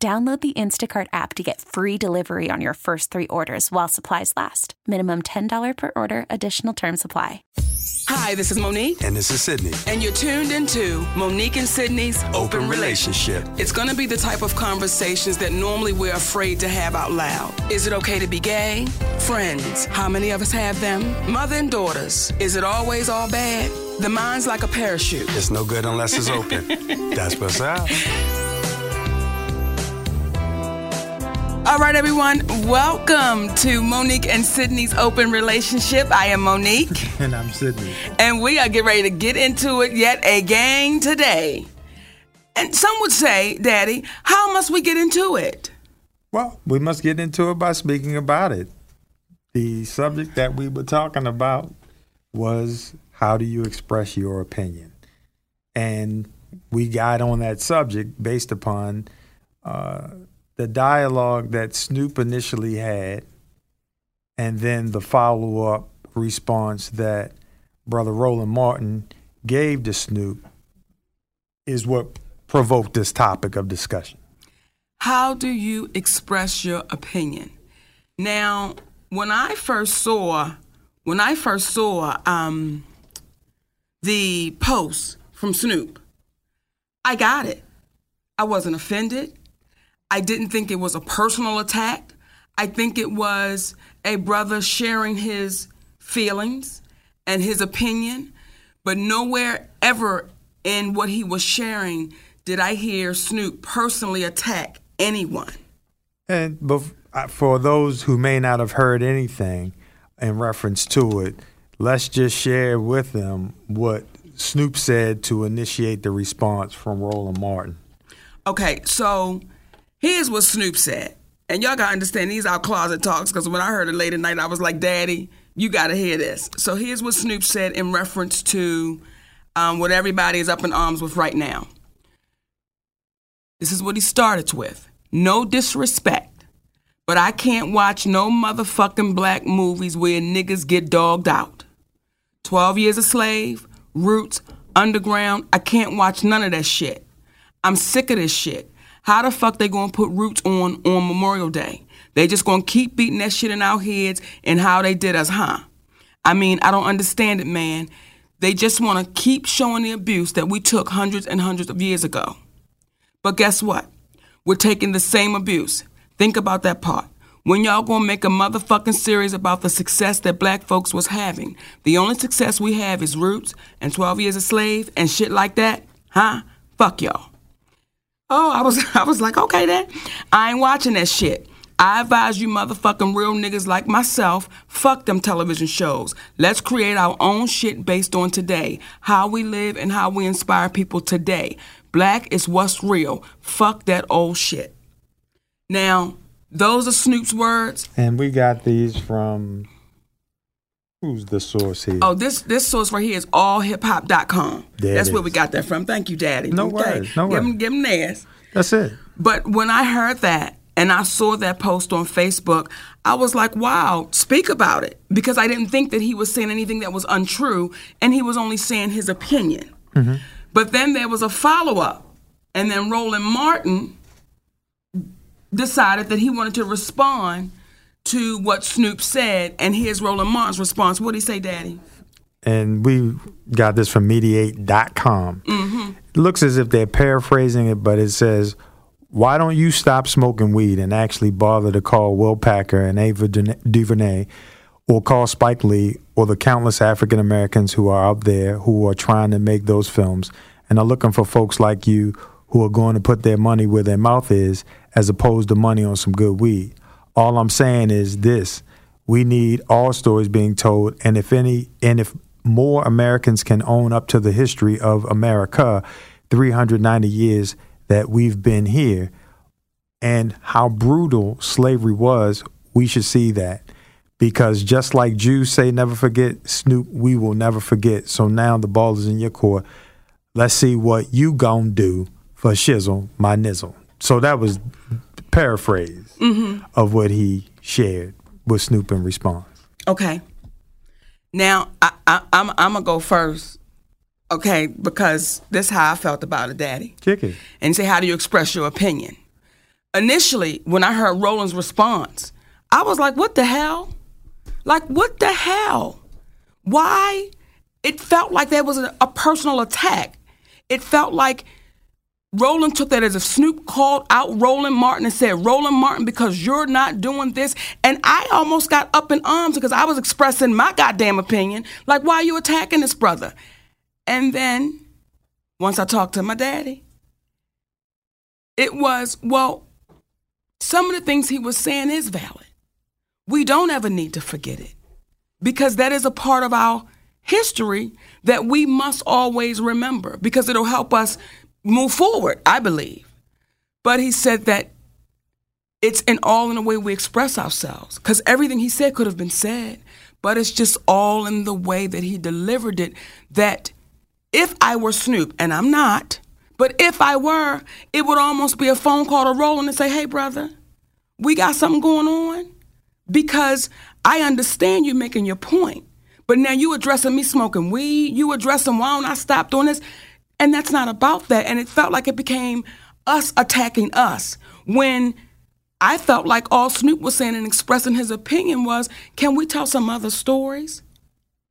Download the Instacart app to get free delivery on your first three orders while supplies last. Minimum $10 per order, additional term supply. Hi, this is Mo'Nique. And this is Sidney. And you're tuned into Mo'Nique and Sidney's Open Relationship. It's going to be the type of conversations that normally we're afraid to have out loud. Is it okay to be gay? Friends, how many of us have them? Mother and daughters, is it always all bad? The mind's like a parachute. It's no good unless it's open. That's what's up. All right, everyone, welcome to Mo'Nique and Sidney's open relationship. I am Mo'Nique. And I'm Sidney. And we are getting ready to get into it yet again today. And some would say, Daddy, how must we get into it? Well, we must get into it by speaking about it. The subject that we were talking about was how do you express your opinion? And we got on that subject based upon uh, the dialogue that Snoop initially had, and then the follow up response that Brother Roland Martin gave to Snoop is what provoked this topic of discussion. How do you express your opinion? Now, when I first saw, when I first saw um, the post from Snoop, I got it. I wasn't offended. I didn't think it was a personal attack. I think it was a brother sharing his feelings and his opinion, but nowhere ever in what he was sharing did I hear Snoop personally attack anyone. And for those who may not have heard anything in reference to it, let's just share with them what Snoop said to initiate the response from Roland Martin. Okay, so Here's what Snoop said. And y'all gotta understand these are closet talks because when I heard it late at night, I was like, Daddy, you gotta hear this. So here's what Snoop said in reference to um, what everybody is up in arms with right now. This is what he started with. No disrespect, but I can't watch no motherfucking black movies where niggas get dogged out. 12 Years a Slave, Roots, Underground, I can't watch none of that shit. I'm sick of this shit. How the fuck they gonna put roots on on Memorial Day? They just gonna keep beating that shit in our heads and how they did us, huh? I mean, I don't understand it, man. They just wanna keep showing the abuse that we took hundreds and hundreds of years ago. But guess what? We're taking the same abuse. Think about that part. When y'all gonna make a motherfucking series about the success that black folks was having, the only success we have is roots and 12 years a slave and shit like that, huh? Fuck y'all. Oh, I was I was like, okay then. I ain't watching that shit. I advise you motherfucking real niggas like myself, fuck them television shows. Let's create our own shit based on today, how we live and how we inspire people today. Black is what's real. Fuck that old shit. Now, those are Snoop's words. And we got these from Who's the source here? Oh, this this source right here is allhiphop.com. There That's where we got that from. Thank you, Daddy. No okay. worries. No give worries. Him, give him theirs. That's it. But when I heard that and I saw that post on Facebook, I was like, wow, speak about it. Because I didn't think that he was saying anything that was untrue and he was only saying his opinion. Mm-hmm. But then there was a follow up. And then Roland Martin decided that he wanted to respond to what Snoop said, and here's Roland Martin's response. What did he say, Daddy? And we got this from mediaite.com. Mm-hmm. It looks as if they're paraphrasing it, but it says, Why don't you stop smoking weed and actually bother to call Will Packer and Ava DuVernay or call Spike Lee or the countless African Americans who are out there who are trying to make those films and are looking for folks like you who are going to put their money where their mouth is as opposed to money on some good weed? All I'm saying is this: we need all stories being told, and if any, and if more Americans can own up to the history of America, 390 years that we've been here, and how brutal slavery was, we should see that. Because just like Jews say never forget, Snoop, we will never forget. So now the ball is in your court. Let's see what you gonna do for Shizzle, my nizzle. So that was paraphrase Mm-hmm. of what he shared with Snoop in response. Okay. Now I, I, I'm I'm gonna go first. Okay, because this is how I felt about it, Daddy. Kick it. and say, How do you express your opinion? Initially, when I heard Roland's response, I was like, What the hell? Like, what the hell? Why? It felt like there was a, a personal attack. It felt like Roland took that as if Snoop called out Roland Martin and said, Roland Martin, because you're not doing this. And I almost got up in arms because I was expressing my goddamn opinion. Like, why are you attacking this brother? And then once I talked to my daddy, it was, well, some of the things he was saying is valid. We don't ever need to forget it because that is a part of our history that we must always remember because it'll help us move forward, I believe. But he said that it's in all in the way we express ourselves because everything he said could have been said, but it's just all in the way that he delivered it that if I were Snoop, and I'm not, but if I were, it would almost be a phone call to Roland and say, hey, brother, we got something going on because I understand you making your point, but now you addressing me smoking weed, you addressing why don't I stop doing this? And that's not about that. And it felt like it became us attacking us when I felt like all Snoop was saying and expressing his opinion was, can we tell some other stories?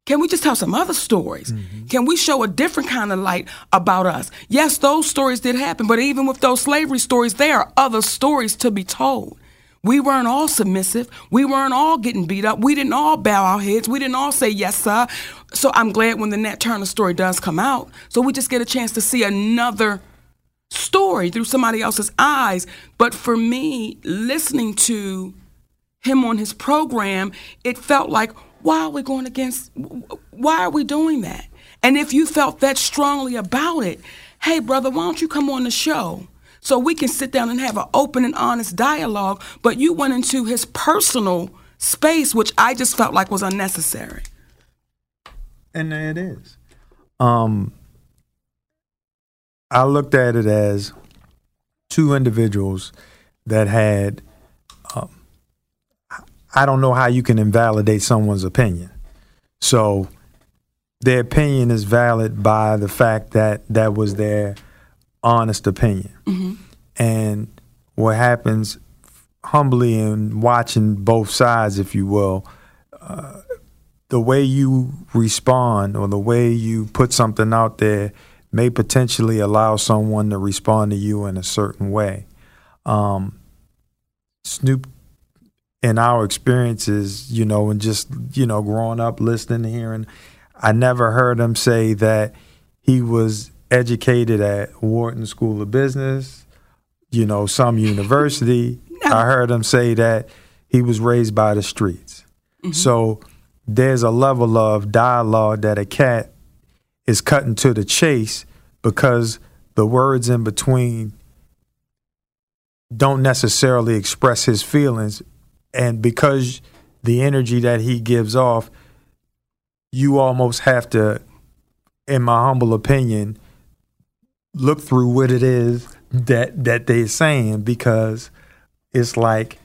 Can we just tell some other stories? Mm-hmm. Can we show a different kind of light about us? Yes, those stories did happen, but even with those slavery stories, there are other stories to be told. We weren't all submissive. We weren't all getting beat up. We didn't all bow our heads. We didn't all say yes, sir. So I'm glad when the Nat Turner story does come out. So we just get a chance to see another story through somebody else's eyes. But for me, listening to him on his program, it felt like, why are we going against, why are we doing that? And if you felt that strongly about it, hey, brother, why don't you come on the show? So we can sit down and have an open and honest dialogue. But you went into his personal space, which I just felt like was unnecessary. And it is. Um, I looked at it as two individuals that had. Um, I don't know how you can invalidate someone's opinion. So, their opinion is valid by the fact that that was their honest opinion. And what happens humbly in watching both sides, if you will, uh, the way you respond or the way you put something out there may potentially allow someone to respond to you in a certain way. Um, Snoop, in our experiences, you know, and just, you know, growing up, listening, hearing, I never heard him say that he was educated at Wharton School of Business, you know, some university. I heard him say that he was raised by the streets. Mm-hmm. So there's a level of dialogue that a cat is cutting to the chase because the words in between don't necessarily express his feelings. And because the energy that he gives off, you almost have to, in my humble opinion, look through what it is that that they're saying because it's like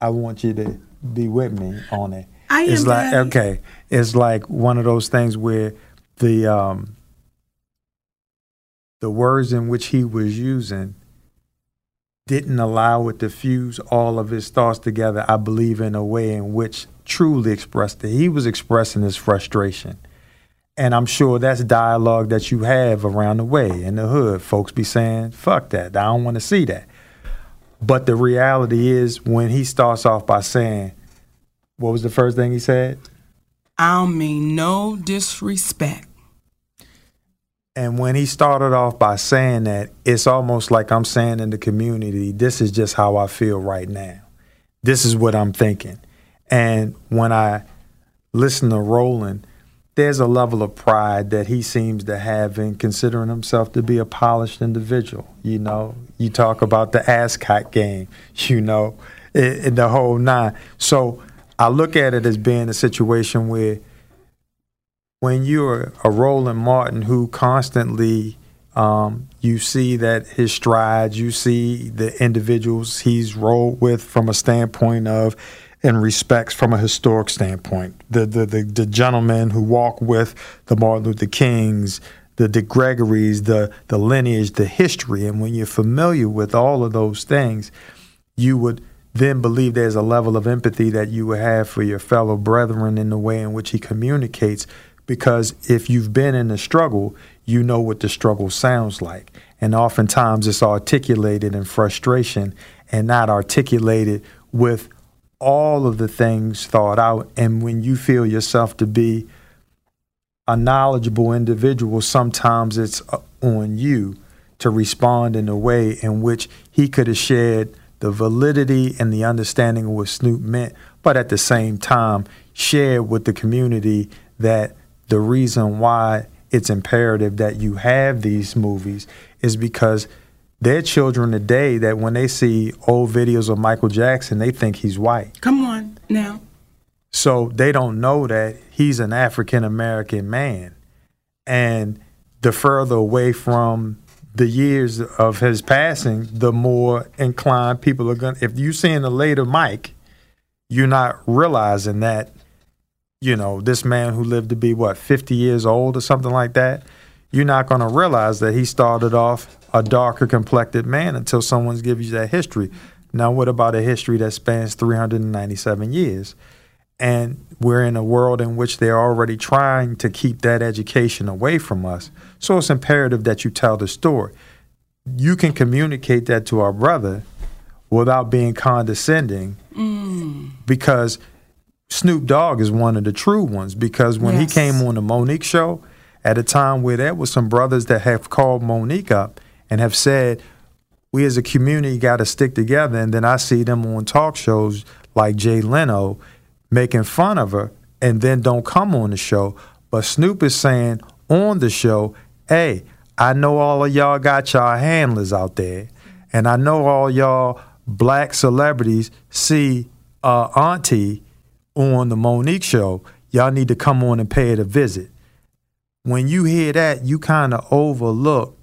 I want you to be with me on it. I it's am, like Daddy. okay, it's like one of those things where the um the words in which he was using didn't allow it to fuse all of his thoughts together. I believe in a way in which truly expressed it. He was expressing his frustration. And I'm sure that's dialogue that you have around the way in the hood. Folks be saying, fuck that. I don't want to see that. But the reality is, when he starts off by saying, what was the first thing he said? I don't mean no disrespect. And when he started off by saying that, it's almost like I'm saying in the community, this is just how I feel right now. This is what I'm thinking. And when I listen to Roland, there's a level of pride that he seems to have in considering himself to be a polished individual. You know, you talk about the Ascot game, you know, the whole nine. So I look at it as being a situation where when you're a Roland Martin who constantly um, you see that his strides, you see the individuals he's rolled with from a standpoint of and respects from a historic standpoint. The the the, the gentlemen who walk with the Martin Luther Kings, the Dick Gregorys, the the lineage, the history, and when you're familiar with all of those things, you would then believe there's a level of empathy that you would have for your fellow brethren in the way in which he communicates. Because if you've been in the struggle, you know what the struggle sounds like. And oftentimes it's articulated in frustration and not articulated with all of the things thought out. And when you feel yourself to be a knowledgeable individual, sometimes it's uh, on you to respond in a way in which he could have shared the validity and the understanding of what Snoop meant, but at the same time, share with the community that the reason why it's imperative that you have these movies is because there are children today that when they see old videos of Michael Jackson, they think he's white. Come on now. So they don't know that he's an African American man. And the further away from the years of his passing, the more inclined people are going to. If you're seeing a later Mike, you're not realizing that, you know, this man who lived to be, what, 50 years old or something like that, you're not going to realize that he started off a darker complected man until someone's given you that history. Now, what about a history that spans 397 years? And we're in a world in which they're already trying to keep that education away from us. So it's imperative that you tell the story. You can communicate that to our brother without being condescending Mm. because Snoop Dogg is one of the true ones. Because when Yes. he came on the Mo'Nique show, at a time where there was some brothers that have called Mo'Nique up and have said, we as a community got to stick together. And then I see them on talk shows like Jay Leno making fun of her and then don't come on the show. But Snoop is saying on the show, hey, I know all of y'all got y'all handlers out there. And I know all y'all black celebrities see uh, Auntie on the Mo'Nique show. Y'all need to come on and pay it a visit. When you hear that, you kind of overlook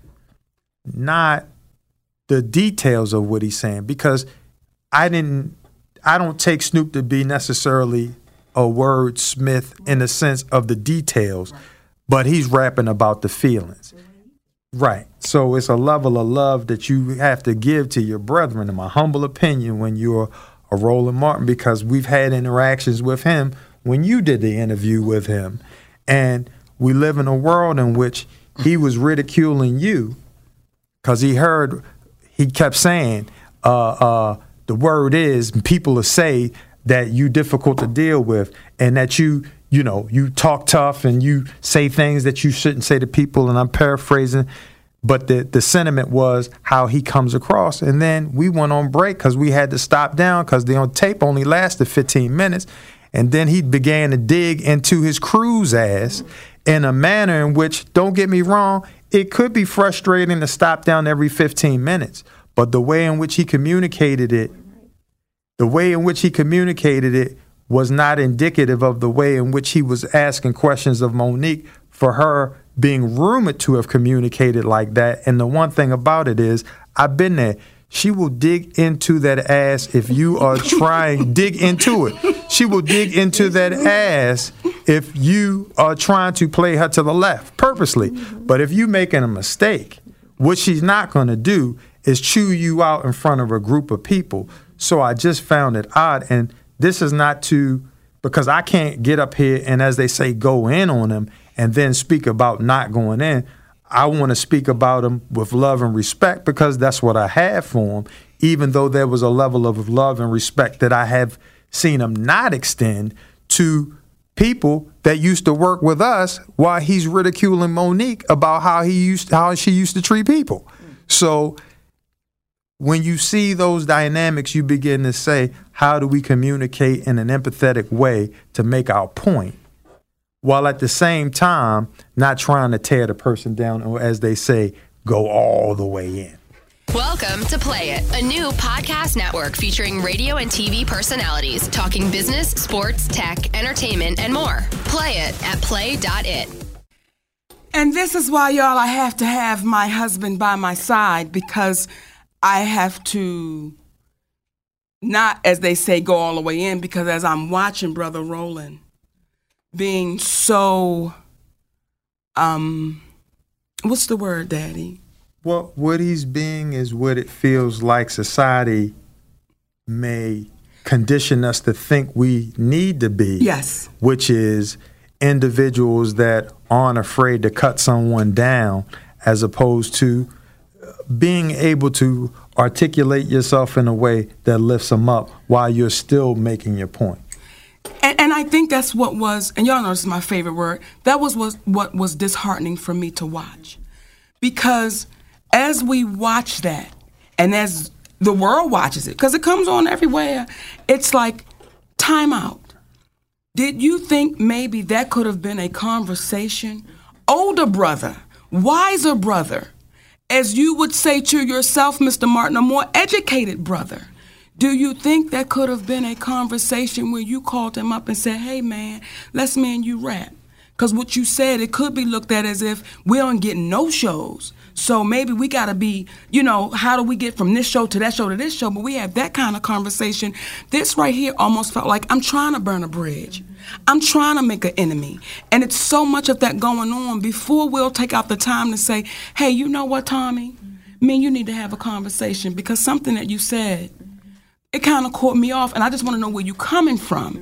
not the details of what he's saying because I didn't I don't take Snoop to be necessarily a wordsmith in the sense of the details, but he's rapping about the feelings. Right. So it's a level of love that you have to give to your brethren, in my humble opinion, when you're a Roland Martin, because we've had interactions with him when you did the interview with him. And we live in a world in which he was ridiculing you because he heard he kept saying uh, uh, the word is people will say that you difficult to deal with and that you you know you talk tough and you say things that you shouldn't say to people and i'm paraphrasing but the, the sentiment was how he comes across. And then we went on break because we had to stop down because the on tape only lasted 15 minutes and then he began to dig into his crew's ass in a manner in which don't get me wrong it could be frustrating to stop down every 15 minutes but the way in which he communicated it the way in which he communicated it was not indicative of the way in which he was asking questions of Mo'Nique for her being rumored to have communicated like that. And the one thing about it is, I've been there. She will dig into that ass if you are trying, dig into it. She will dig into that ass if you are trying to play her to the left purposely. But if you making a mistake, what she's not going to do is chew you out in front of a group of people. So I just found it odd. And this is not to, because I can't get up here and, as they say, go in on them and then speak about not going in. I want to speak about him with love and respect because that's what I have for him, even though there was a level of love and respect that I have seen him not extend to people that used to work with us while he's ridiculing Mo'Nique about how he used how she used to treat people. So when you see those dynamics, you begin to say, how do we communicate in an empathetic way to make our point while at the same time not trying to tear the person down or, as they say, go all the way in. Welcome to Play It, a new podcast network featuring radio and TV personalities talking business, sports, tech, entertainment, and more. Play it at play.it. And this is why, y'all, I have to have my husband by my side because I have to not, as they say, go all the way in. Because as I'm watching Brother Roland being so, um, what's the word, Daddy? Well, what he's being is what it feels like society may condition us to think we need to be. Yes. Which is individuals that aren't afraid to cut someone down as opposed to being able to articulate yourself in a way that lifts them up while you're still making your point. And, and I think that's what was, and y'all know this is my favorite word, that was, was what was disheartening for me to watch. Because as we watch that, and as the world watches it, because it comes on everywhere, it's like, time out. Did you think maybe that could have been a conversation? Older brother, wiser brother, as you would say to yourself, Mr. Martin, a more educated brother. Do you think that could have been a conversation where you called him up and said, hey man, let's me and you rap? Because what you said, it could be looked at as if we don't get no shows. So maybe we got to be, you know, how do we get from this show to that show to this show? But we have that kind of conversation. This right here almost felt like I'm trying to burn a bridge. I'm trying to make an enemy. And it's so much of that going on before we'll take out the time to say, hey, you know what, Tommy? Me and you need to have a conversation because something that you said, it kind of caught me off. And I just want to know where you're coming from.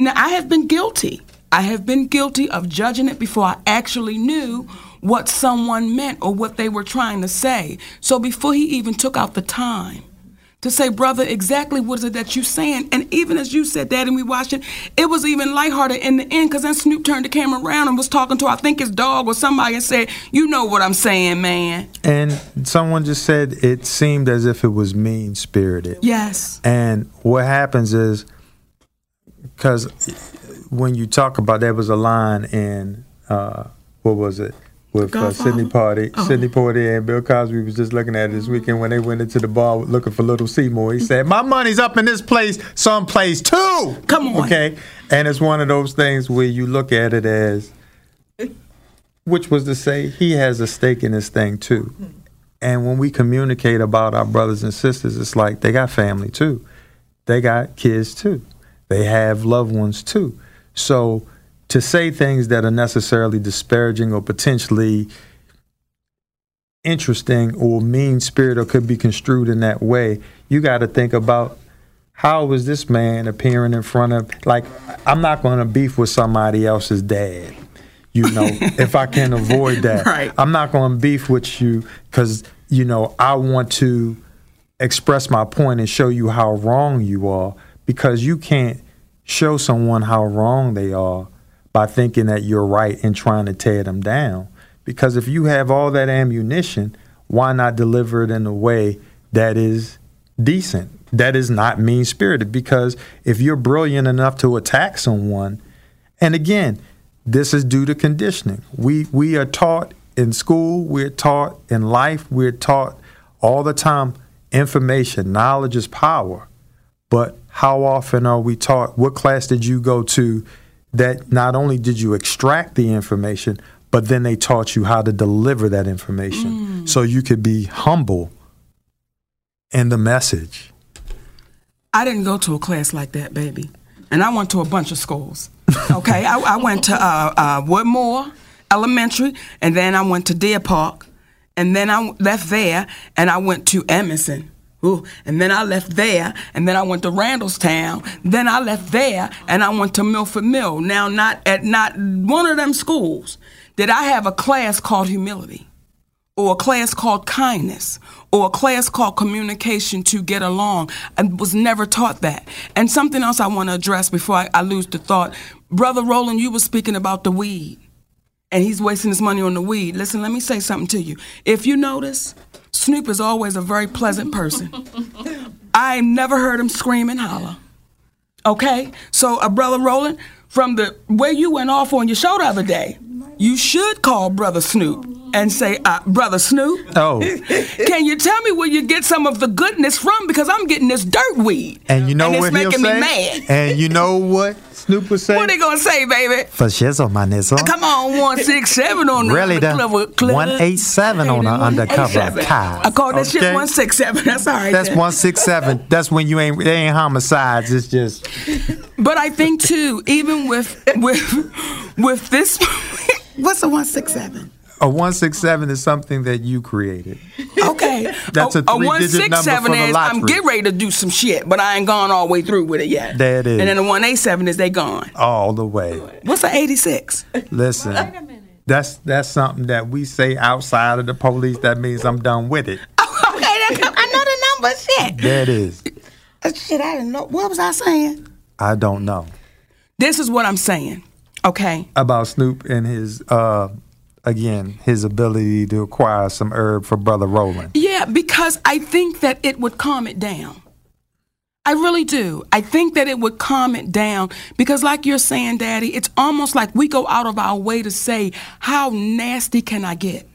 Now, I have been guilty. I have been guilty of judging it before I actually knew what someone meant or what they were trying to say. So before he even took out the time to say, brother, exactly what is it that you're saying? And even as you said that and we watched it, it was even lighthearted in the end because then Snoop turned the camera around and was talking to, I think, his dog or somebody and said, You know what I'm saying, man. And someone just said it seemed as if it was mean spirited. Yes. And what happens is, because when you talk about there was a line in, uh, what was it? With uh, Sidney Party, oh. Sidney Poitier and Bill Cosby was just looking at it this weekend when they went into the bar looking for Little Seymour. He said, "My money's up in this place, someplace too." Come on, okay. And it's one of those things where you look at it as, which was to say, he has a stake in this thing too. And when we communicate about our brothers and sisters, it's like they got family too, they got kids too, they have loved ones too. So to say things that are necessarily disparaging or potentially interesting or mean spirit or could be construed in that way, you got to think about how was this man appearing in front of like I'm not going to beef with somebody else's dad. You know, if I can avoid that. Right. I'm not going to beef with you cuz you know, I want to express my point and show you how wrong you are because you can't show someone how wrong they are by thinking that you're right and trying to tear them down. Because if you have all that ammunition, why not deliver it in a way that is decent, that is not mean spirited? Because if you're brilliant enough to attack someone, and again, this is due to conditioning. We we are taught in school, we're taught in life, we're taught all the time information, knowledge is power. But how often are we taught? What class did you go to that not only did you extract the information, but then they taught you how to deliver that information mm. so you could be humble in the message. I didn't go to a class like that, baby. And I went to a bunch of schools. Okay, I, I, went to uh, uh, Woodmore Elementary, and then I went to Deer Park, and then I left there, and I went to Emerson. Ooh, and then I left there, and then I went to Randallstown. Then I left there, and I went to Milford Mill. Now, not at not one of them schools did I have a class called humility, or a class called kindness, or a class called communication to get along. I was never taught that. And something else I want to address before I, I lose the thought, brother Roland, you were speaking about the weed, and he's wasting his money on the weed. Listen, let me say something to you. If you notice Snoop is always a very pleasant person. I never heard him scream and holler. Okay? So, uh, brother Roland, from the way you went off on your show the other day, you should call Brother Snoop and say, uh, Brother Snoop, Oh, can you tell me where you get some of the goodness from? Because I'm getting this dirt weed. and you know and what it's he'll making say? me mad. And you know what Snoop would say? What they gonna say, baby? For shizzle, my nizzle. Come on, one six seven on the Really, the undercover club. 187 on the undercover car. I call that shit one six seven. That's all right. That's then. 167. That's when you ain't, they ain't homicides. It's just, But I think too, even with with with this, what's a one six seven? A 167 is something that you created. Okay, That's a one three-digit six number seven for the is I'm lottery. getting ready to do some shit, but I ain't gone all the way through with it yet. There it is. And then the one eight seven is they gone. All the way. What's an eighty six? Listen, that's that's something that we say outside of the police. That means I'm done with it. okay, that I know the number. Shit, There it is. Uh, shit, I didn't know. What was I saying? I don't know This is what I'm saying. Okay, about Snoop and his, uh, again, his ability to acquire some herb for Brother Roland. Yeah, because I think that it would calm it down. I really do. I think that it would calm it down because, like you're saying, Daddy, it's almost like we go out of our way to say, How nasty can I get?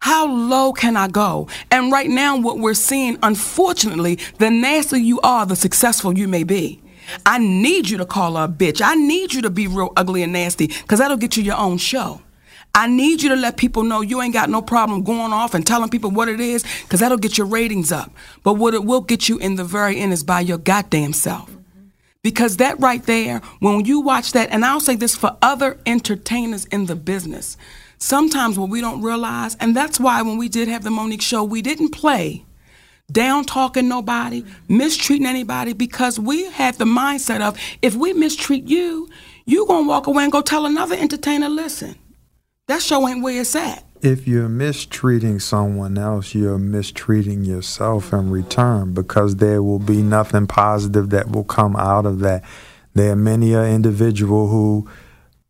How low can I go? And right now, what we're seeing, unfortunately, the nastier you are, the successful you may be. I need you to call her a bitch. I need you to be real ugly and nasty because that'll get you your own show. I need you to let people know you ain't got no problem going off and telling people what it is, because that'll get your ratings up. But what it will get you in the very end is by your goddamn self. Because that right there, when you watch that, and I'll say this for other entertainers in the business, sometimes what we don't realize, and that's why when we did have the Mo'Nique show, we didn't play down talking nobody, mistreating anybody, because we had the mindset of if we mistreat you, you gonna walk away and go tell another entertainer, listen, that show ain't where it's at. If you're mistreating someone else, you're mistreating yourself in return because there will be nothing positive that will come out of that. There are many an individual who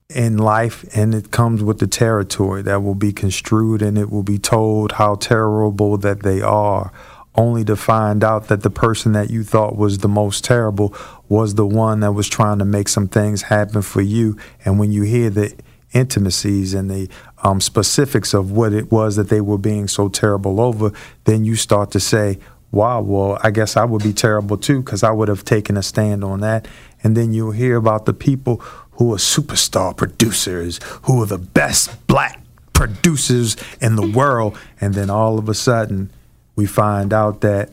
in life and it comes with the territory that will be construed and it will be told how terrible that they are only to find out that the person that you thought was the most terrible was the one that was trying to make some things happen for you and when you hear the intimacies and the um, specifics of what it was that they were being so terrible over then you start to say wow well i guess i would be terrible too because i would have taken a stand on that and then you'll hear about the people who are superstar producers, who are the best black producers in the world, and then all of a sudden we find out that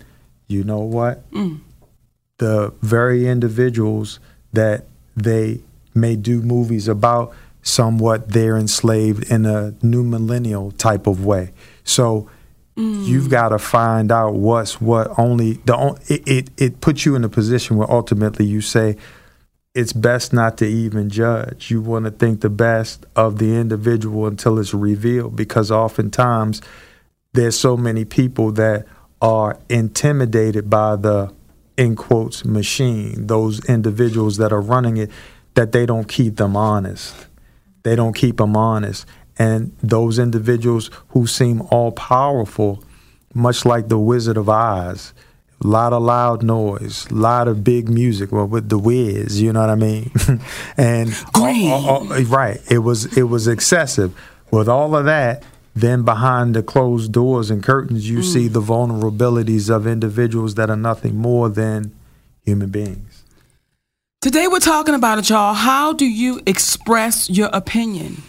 you know what? The very individuals that they may do movies about, somewhat they're enslaved in a new millennial type of way. So you've mm. got to find out what's what. Only the it, it it puts you in a position where ultimately you say it's best not to even judge. You want to think the best of the individual until it's revealed because oftentimes there's so many people that are intimidated by the in quotes machine, those individuals that are running it, that they don't keep them honest. They don't keep them honest. And those individuals who seem all powerful, much like the Wizard of Oz, a lot of loud noise, a lot of big music. Well, with the Wiz, you know what I mean? and all- all- all- right, it was it was excessive. With all of that, then behind the closed doors and curtains, you hmm. see the vulnerabilities of individuals that are nothing more than human beings. Today we're talking about it, y'all. How do you express your opinion?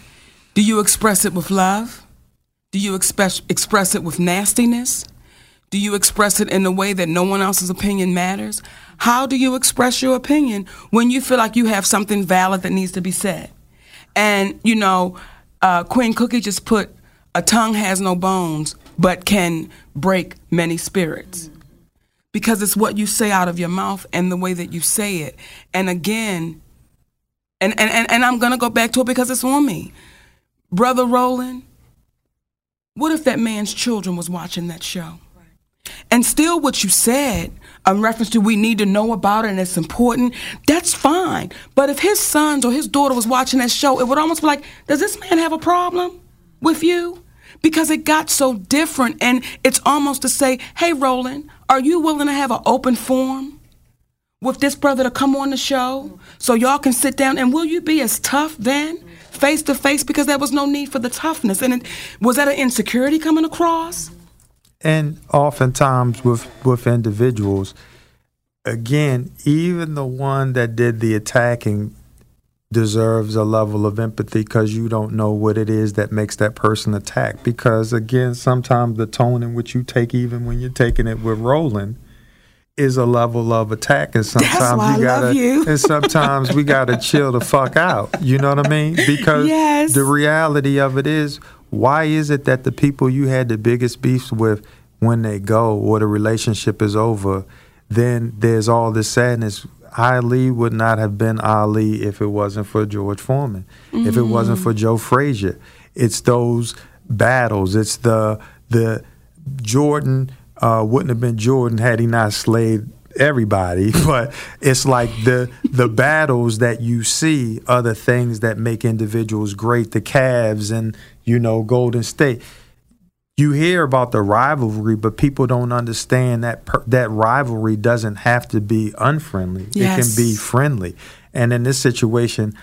Do you express it with love? Do you express express it with nastiness? Do you express it in a way that no one else's opinion matters? How do you express your opinion when you feel like you have something valid that needs to be said? And you know, uh, Queen Cookie just put a tongue has no bones, but can break many spirits because it's what you say out of your mouth and the way that you say it. And again, and, and, and, and I'm to go back to it because it's on me. Brother Roland, what if that man's children was watching that show? And still, what you said, in reference to we need to know about it and it's important, that's fine. But if his sons or his daughter was watching that show, it would almost be like, does this man have a problem with you? Because it got so different. And it's almost to say, hey, Roland, are you willing to have an open forum with this brother to come on the show so y'all can sit down? And will you be as tough then face to face? Because there was no need for the toughness. And it, was that an insecurity coming across? And oftentimes with with individuals again even the one that did the attacking deserves a level of empathy because you don't know what it is that makes that person attack because again sometimes the tone in which you take even when you're taking it with Roland is a level of attack and sometimes you gotta you. and sometimes we gotta chill the fuck out you know what i mean because Yes. the reality of it is why is it that the people you had the biggest beefs with when they go or the relationship is over then there's all this sadness ali would not have been ali if it wasn't for george foreman. If it wasn't for joe frazier. It's those battles. It's the the jordan uh, wouldn't have been jordan had he not slayed everybody but it's like the the battles that you see are the things that make individuals great. The Cavs and you know golden state you hear about the rivalry but people don't understand that per, that rivalry doesn't have to be unfriendly. It can be friendly. And in this situation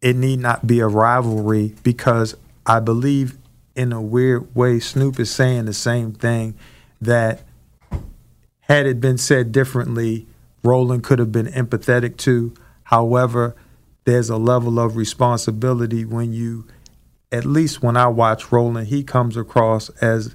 it need not be a rivalry because i believe in a weird way snoop is saying the same thing that had it been said differently, Roland could have been empathetic to. However, there's a level of responsibility when you, at least when I watch Roland, he comes across as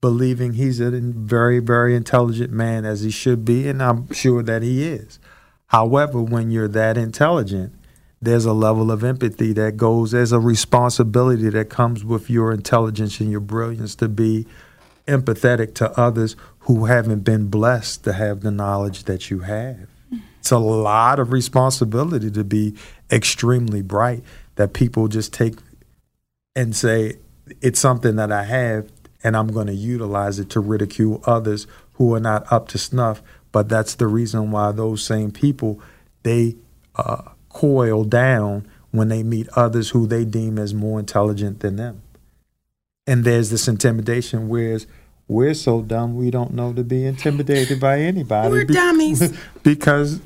believing he's a very, very intelligent man as he should be, and I'm sure that he is. However, when you're that intelligent, there's a level of empathy that goes, there's a responsibility that comes with your intelligence and your brilliance to be empathetic to others who haven't been blessed to have the knowledge that you have. It's a lot of responsibility to be extremely bright that people just take and say, it's something that I have and I'm going to utilize it to ridicule others who are not up to snuff. But that's the reason why those same people, they uh, coil down when they meet others who they deem as more intelligent than them and there's this intimidation whereas we're so dumb we don't know to be intimidated by anybody We're dummies. because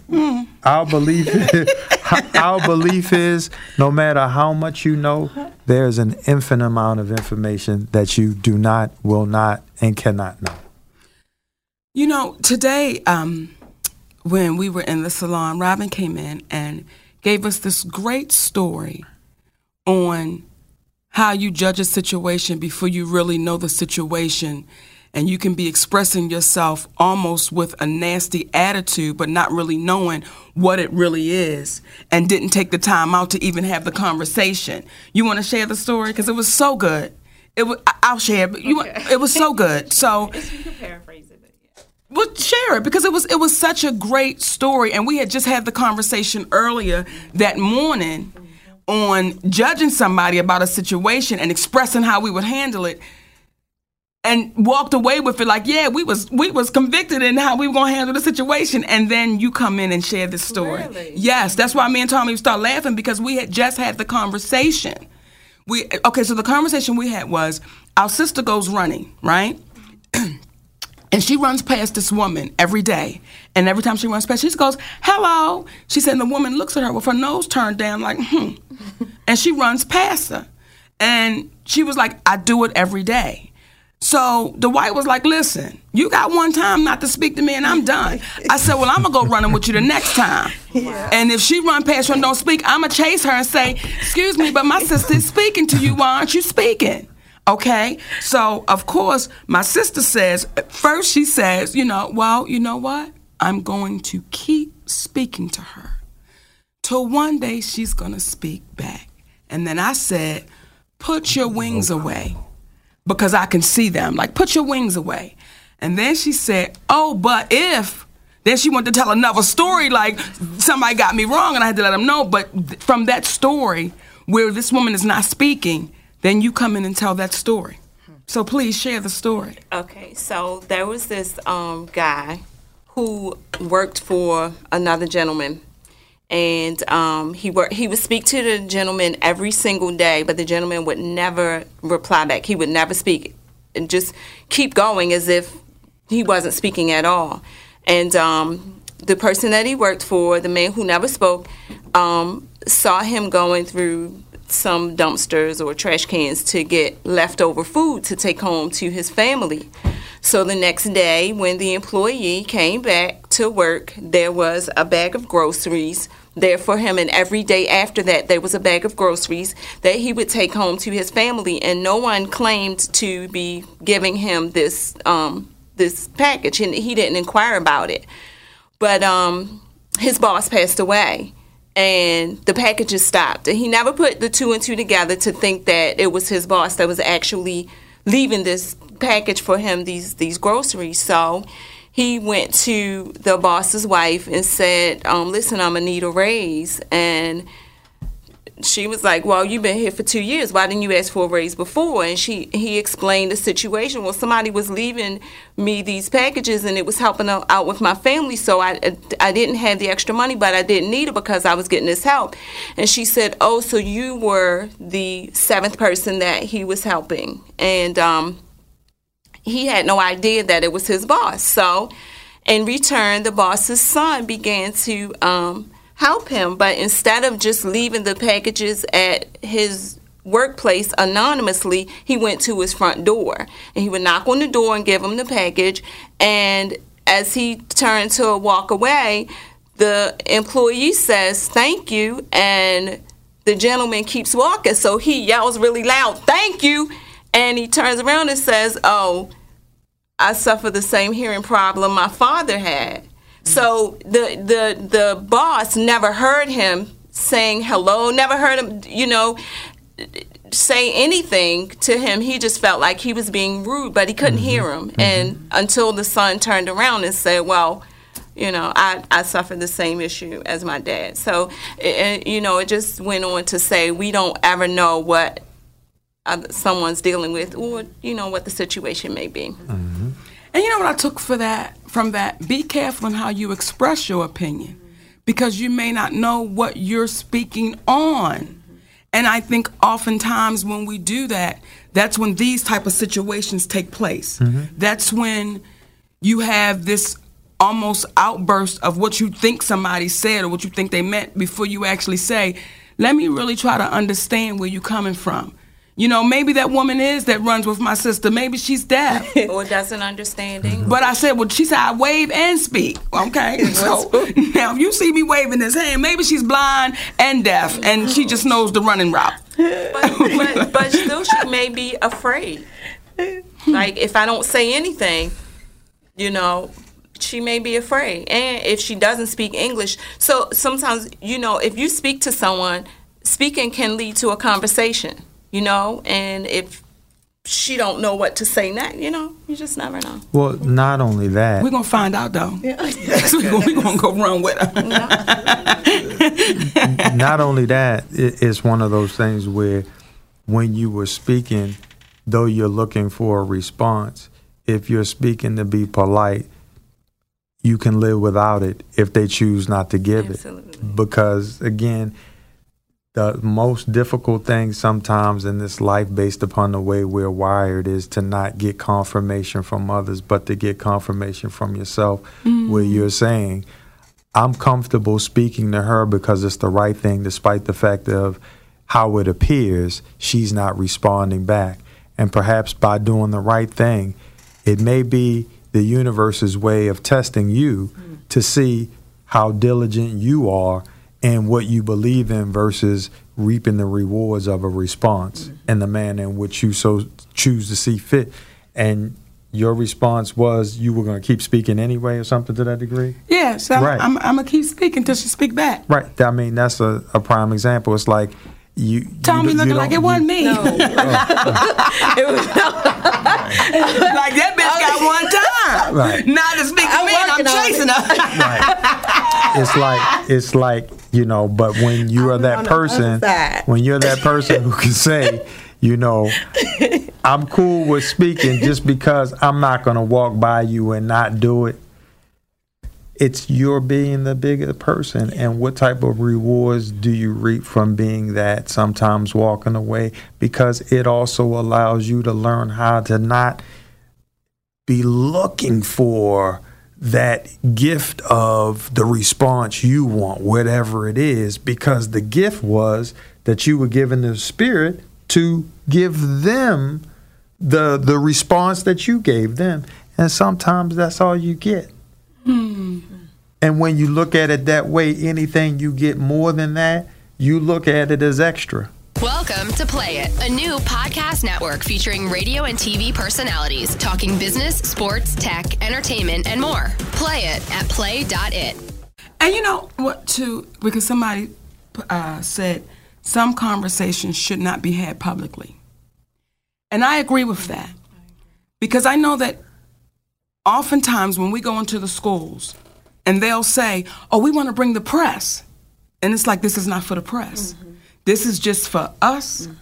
our belief our belief is no matter how much you know there's an infinite amount of information that you do not will not and cannot know You know, today, um, when we were in the salon, Robin came in and gave us this great story on how you judge a situation before you really know the situation. And you can be expressing yourself almost with a nasty attitude, but not really knowing what it really is, and didn't take the time out to even have the conversation. You want to share the story because it was so good. It was, I'll share, but you, want- it was so good. So well, share it because it was it was such a great story, and we had just had the conversation earlier that morning on judging somebody about a situation and expressing how we would handle it, and walked away with it like, yeah, we was we was convicted in how we were gonna handle the situation, and then you come in and share this story. Yes, that's why me and Tommy start laughing because we had just had the conversation. We okay, so the conversation we had was our sister goes running, right? And she runs past this woman every day. And every time she runs past, she just goes, hello. She said, and the woman looks at her with her nose turned down, like, hmm. and she runs past her. And she was like, I do it every day. So the white was like, listen, you got one time not to speak to me and I'm done. I said, well, I'm going to go running with you the next time. Yeah. And if she run past you and don't speak, I'm going to chase her and say, excuse me, but my sister is speaking to you. Why aren't you speaking? Okay, so of course, my sister says, first she says, you know, well, you know what? I'm going to keep speaking to her till one day she's going to speak back. And then I said, put your wings away because I can see them. Like, put your wings away. And then she said, oh, but if. Then she wanted to tell another story, like somebody got me wrong, and I had to let them know. But th- from that story, where this woman is not speaking, then you come in and tell that story. So please share the story. Okay, so there was this um, guy who worked for another gentleman, and um, he. He would speak to the gentleman every single day, but the gentleman would never reply back. He would never speak, and just keep going as if he wasn't speaking at all. And um, the person that he worked for, the man who never spoke, um, saw him going through some dumpsters or trash cans to get leftover food to take home to his family. So the next day, when the employee came back to work, there was a bag of groceries there for him. And every day after that, there was a bag of groceries that he would take home to his family. And no one claimed to be giving him this um, this package, and he didn't inquire about it. But um, his boss passed away and the packages stopped. And he never put the two and two together to think that it was his boss that was actually leaving this package for him, these these groceries. So he went to the boss's wife and said, um, "Listen, I'm gonna need a raise." And she was like, "Well, you've been here for two years. Why didn't you ask for a raise before?" And she he explained the situation. Well, somebody was leaving me these packages, and it was helping out with my family. So I I didn't have the extra money, but I didn't need it because I was getting this help. And she said, "Oh, so you were the seventh person that he was helping?" And um, he had no idea that it was his boss. So, in return, the boss's son began to um, help him. But instead of just leaving the packages at his workplace anonymously, he went to his front door and he would knock on the door and give him the package. And as he turned to walk away, the employee says, Thank you. And the gentleman keeps walking. So he yells really loud, Thank you. And he turns around and says, Oh, I suffer the same hearing problem my father had. So the the the boss never heard him saying hello, never heard him, you know, say anything to him. He just felt like he was being rude, but he couldn't mm-hmm. hear him. Mm-hmm. And until the son turned around and said, "Well, you know, I, I suffered the same issue as my dad. So, it, you know, it just went on to say we don't ever know what someone's dealing with or, you know, what the situation may be. Mm-hmm. And you know what I took for that from that? Be careful in how you express your opinion because you may not know what you're speaking on. And I think oftentimes when we do that, that's when these type of situations take place. Mm-hmm. That's when you have this almost outburst of what you think somebody said or what you think they meant before you actually say, let me really try to understand where you're coming from. You know, maybe that woman is that runs with my sister. Maybe she's deaf or doesn't understand English. But I said, well, she said I wave and speak. Okay, so now if you see me waving this hand, maybe she's blind and deaf, and she just knows the running route. But, but, but still, she may be afraid. Like if I don't say anything, you know, she may be afraid, and if she doesn't speak English, so sometimes you know, if you speak to someone, speaking can lead to a conversation you know, and if she don't know what to say next, you know, you just never know. Well, not only that. We're going to find out, though. Yeah. we're going to go run with her. not only that, it's one of those things where when you were speaking, though you're looking for a response, if you're speaking to be polite, you can live without it if they choose not to give Absolutely. it. Because, again, the most difficult thing sometimes in this life based upon the way we're wired is to not get confirmation from others but to get confirmation from yourself mm. where you're saying i'm comfortable speaking to her because it's the right thing despite the fact of how it appears she's not responding back and perhaps by doing the right thing it may be the universe's way of testing you mm. to see how diligent you are and what you believe in versus reaping the rewards of a response mm-hmm. in the manner in which you so choose to see fit. And your response was you were going to keep speaking anyway or something to that degree? Yes, I'm. I'm, I'm going to keep speaking until she speak back. Right. I mean, that's a, a prime example. It's like, you Tommy you, looking like it wasn't me. No. it was like that bitch got one time. Right. Not to speak to me, I'm chasing her. Right. It's like it's like you know, but when you are that person, when you're that person who can say, you know, I'm cool with speaking just because I'm not going to walk by you and not do it. It's your being the bigger person, and what type of rewards do you reap from being that? Sometimes walking away, because it also allows you to learn how to not be looking for that gift of the response you want, whatever it is, because the gift was that you were given the Spirit to give them the the response that you gave them, and sometimes that's all you get. Hmm. And when you look at it that way, anything you get more than that, you look at it as extra. Welcome to Play It, a new podcast network featuring radio and TV personalities talking business, sports, tech, entertainment, and more. Play it at play.it. And you know what, too? Because somebody uh, said some conversations should not be had publicly. And I agree with that. Because I know that oftentimes when we go into the schools and they'll say, oh, we want to bring the press. And it's like, this is not for the press. This is just for us mm-hmm.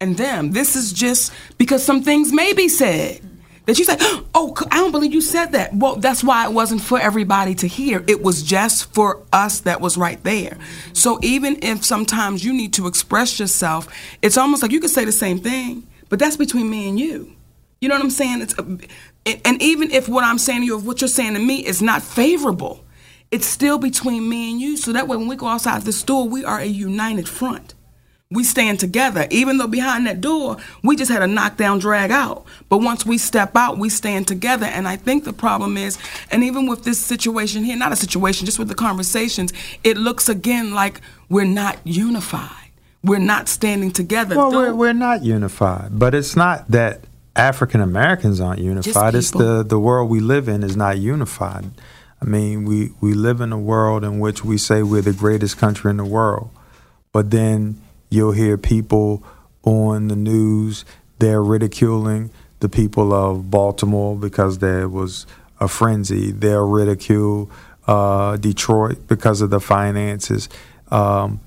and them. This is just because some things may be said that you say, oh, I don't believe you said that. Well, that's why it wasn't for everybody to hear. It was just for us that was right there. So even if sometimes you need to express yourself, it's almost like you could say the same thing, but that's between me and you. You know what I'm saying? It's, uh, and and even if what I'm saying to you, if what you're saying to me is not favorable, it's still between me and you. So that way, when we go outside this door, we are a united front. We stand together, even though behind that door, we just had a knockdown drag out. But once we step out, we stand together. And I think the problem is, and even with this situation here, not a situation, just with the conversations, it looks again like we're not unified. We're not standing together. Well, we're, we're not unified, but it's not that African Americans aren't unified. It's the, the world we live in is not unified. I mean, we, we live in a world in which we say we're the greatest country in the world, but then you'll hear people on the news, they're ridiculing the people of Baltimore because there was a frenzy. They'll ridicule uh, Detroit because of the finances. Um,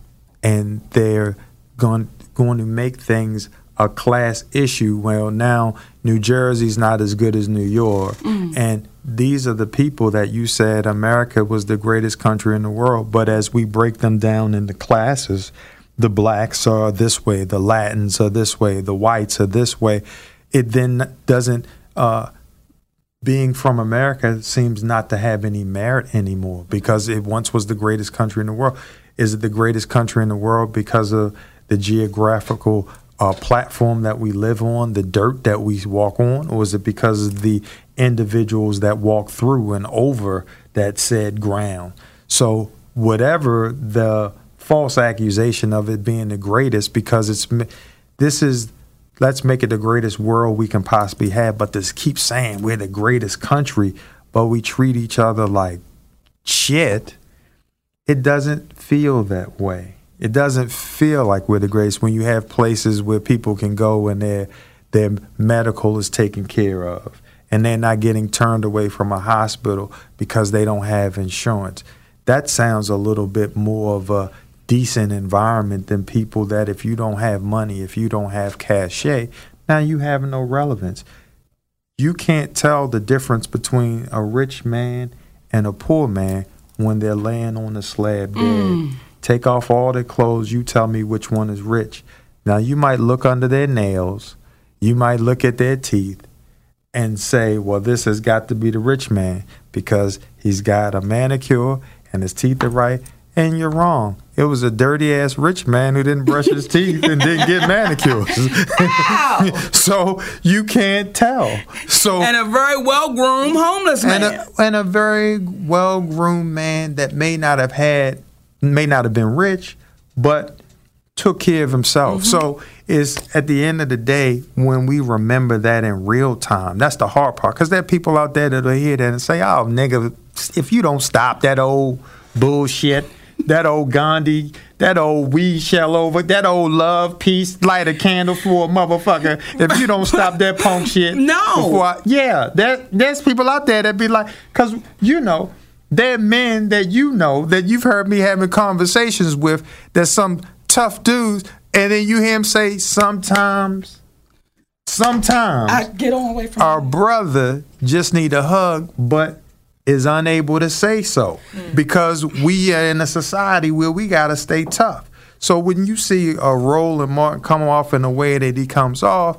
and they're going, going to make things a class issue. Well, now New Jersey's not as good as New York. And these are the people that you said America was the greatest country in the world. But as we break them down into classes, the blacks are this way, the Latins are this way, the whites are this way. It then doesn't, uh, being from America seems not to have any merit anymore because it once was the greatest country in the world. Is it the greatest country in the world because of the geographical uh, platform that we live on, the dirt that we walk on, or is it because of the individuals that walk through and over that said ground? So, whatever the false accusation of it being the greatest, because it's this is let's make it the greatest world we can possibly have. But this keep saying we're the greatest country, but we treat each other like shit. It doesn't feel that way. It doesn't feel like we're the greatest when you have places where people can go and their their medical is taken care of and they're not getting turned away from a hospital because they don't have insurance. That sounds a little bit more of a decent environment than people that if you don't have money, if you don't have cachet, now you have no relevance. You can't tell the difference between a rich man and a poor man when they're laying on the slab dead. Mm. Take off all their clothes, you tell me which one is rich. Now you might look under their nails, you might look at their teeth and say, well, this has got to be the rich man because he's got a manicure and his teeth are right. And you're wrong. It was a dirty ass rich man who didn't brush his teeth and didn't get manicures. so you can't tell. So and a very well groomed homeless man. and a, and a very well groomed man that may not have had, may not have been rich, but took care of himself. Mm-hmm. So it's at the end of the day when we remember that in real time. That's the hard part because there are people out there that'll hear that and say, "Oh, nigga, if you don't stop that old bullshit." That old Gandhi, that old we shall over, that old love, peace, light a candle for a motherfucker. If you don't stop that punk shit, No. I- yeah, there, there's people out there that be like, because you know, there are men that you know that you've heard me having conversations with. There's some tough dudes, and then you hear him say, sometimes, sometimes I get on away from our brother just need a hug, but is unable to say so hmm. because we are in a society where we got to stay tough. So when you see a Roland Martin come off in the way that he comes off,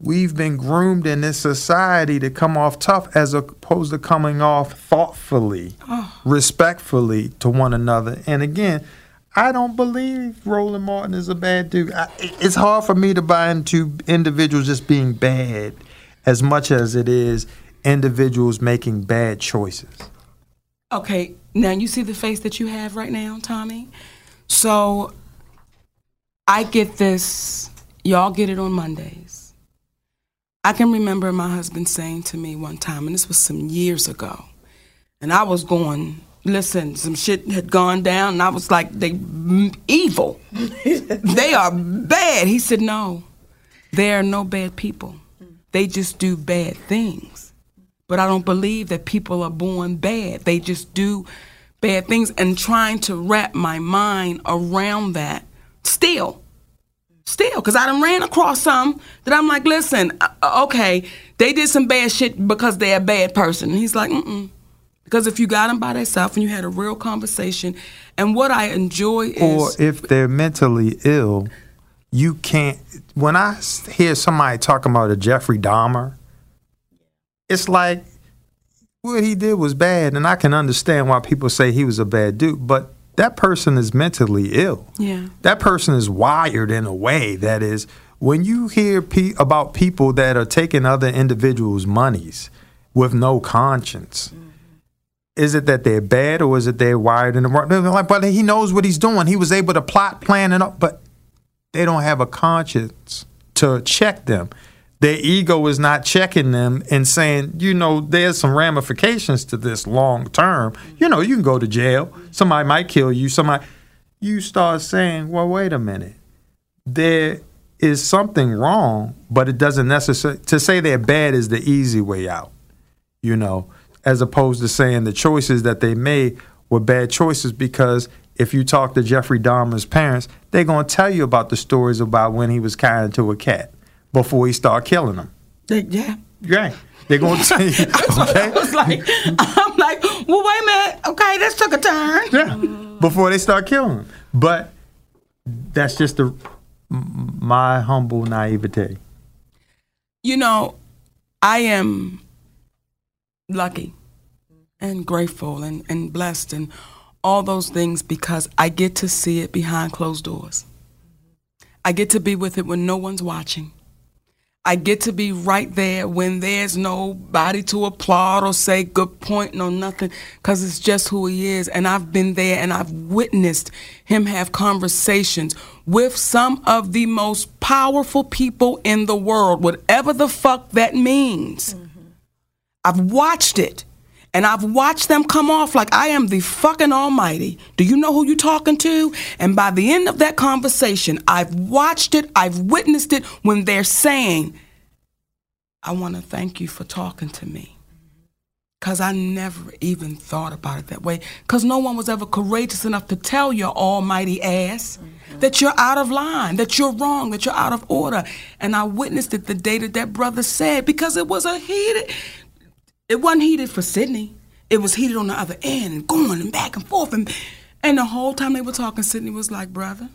we've been groomed in this society to come off tough as opposed to coming off thoughtfully, oh. respectfully to one another. And again, I don't believe Roland Martin is a bad dude. I, it's hard for me to buy into individuals just being bad as much as it is individuals making bad choices. Okay, now you see the face that you have right now, Tommy. So I get this, y'all get it on Mondays. I can remember my husband saying to me one time, and this was some years ago, and I was going, listen, some shit had gone down, and I was like, they evil. they are bad. He said, no, they are no bad people. They just do bad things. But I don't believe that people are born bad. They just do bad things and trying to wrap my mind around that still. Still, because I done ran across some that I'm like, listen, uh, okay, they did some bad shit because they're a bad person. And he's like, mm-mm. Because if you got them by themselves and you had a real conversation, and what I enjoy is. Or if they're mentally ill, you can't. when i hear somebody talking about a Jeffrey Dahmer, it's like what he did was bad, and I can understand why people say he was a bad dude, but that person is mentally ill. Yeah. That person is wired in a way that is when you hear pe- about people that are taking other individuals' monies with no conscience. Mm-hmm. Is it that they're bad or is it they're wired in the wrong? Like, But he knows what he's doing. He was able to plot, plan, and all, but they don't have a conscience to check them. Their ego is not checking them and saying, you know, there's some ramifications to this long term. You know, you can go to jail. Somebody might kill you. Somebody, you start saying, well, wait a minute. There is something wrong, but it doesn't necessarily, to say they're bad is the easy way out, you know, as opposed to saying the choices that they made were bad choices because if you talk to Jeffrey Dahmer's parents, they're going to tell you about the stories about when he was kind to a cat before he start killing them. They- yeah. Right. They're going to tell you, I was like, I'm like, well, wait a minute. Okay, this took a turn. Yeah. Before they start killing them. But that's just the, my humble naivete. You know, I am lucky and grateful and, and blessed and all those things because I get to see it behind closed doors. I get to be with it when no one's watching. I get to be right there when there's nobody to applaud or say good point, no nothing, because it's just who he is. And I've been there and I've witnessed him have conversations with some of the most powerful people in the world, whatever the fuck that means. Mm-hmm. I've watched it. And I've watched them come off like I am the fucking almighty. Do you know who you're talking to? And by the end of that conversation, I've watched it, I've witnessed it when they're saying, I want to thank you for talking to me. Because I never even thought about it that way. Because no one was ever courageous enough to tell your almighty ass mm-hmm. that you're out of line, that you're wrong, that you're out of order. And I witnessed it the day that that brother said, because it was a heated, it wasn't heated for Sidney. It was heated on the other end and going and back and forth. And, and the whole time they were talking, Sidney was like, brother,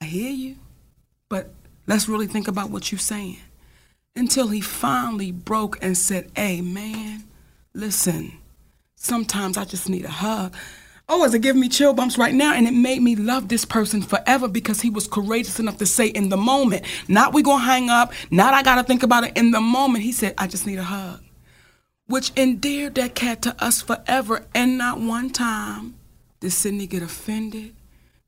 I hear you, but let's really think about what you're saying. Until he finally broke and said, hey, man, listen, sometimes I just need a hug. Oh, is it giving me chill bumps right now? And it made me love this person forever because he was courageous enough to say in the moment, not we gonna hang up, not I gotta think about it. In the moment, he said, I just need a hug which endeared that cat to us forever. And not one time did Sidney get offended,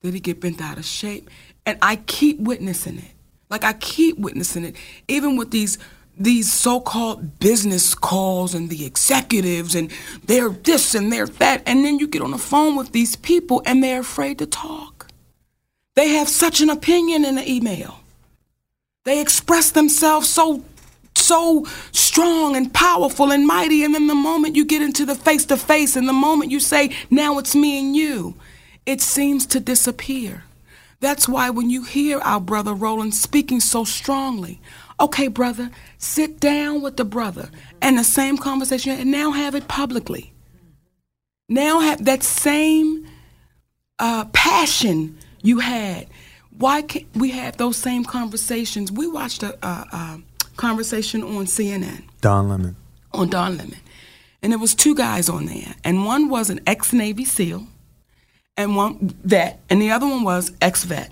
did he get bent out of shape. And I keep witnessing it. Like I keep witnessing it, even with these these so-called business calls and the executives and they're this and they're that and then you get on the phone with these people and they're afraid to talk they have such an opinion in the email they express themselves so so strong and powerful and mighty. And then the moment you get into the face to face and the moment you say, now it's me and you, it seems to disappear. That's why when you hear our brother Roland speaking so strongly, okay, brother, sit down with the brother and the same conversation and now have it publicly. Now have that same uh, passion you had. Why can't we have those same conversations? We watched a, a, a conversation on CNN Don Lemon. on Don Lemon, and there was two guys on there, and one was an ex Navy SEAL, and one vet, and the other one was ex vet,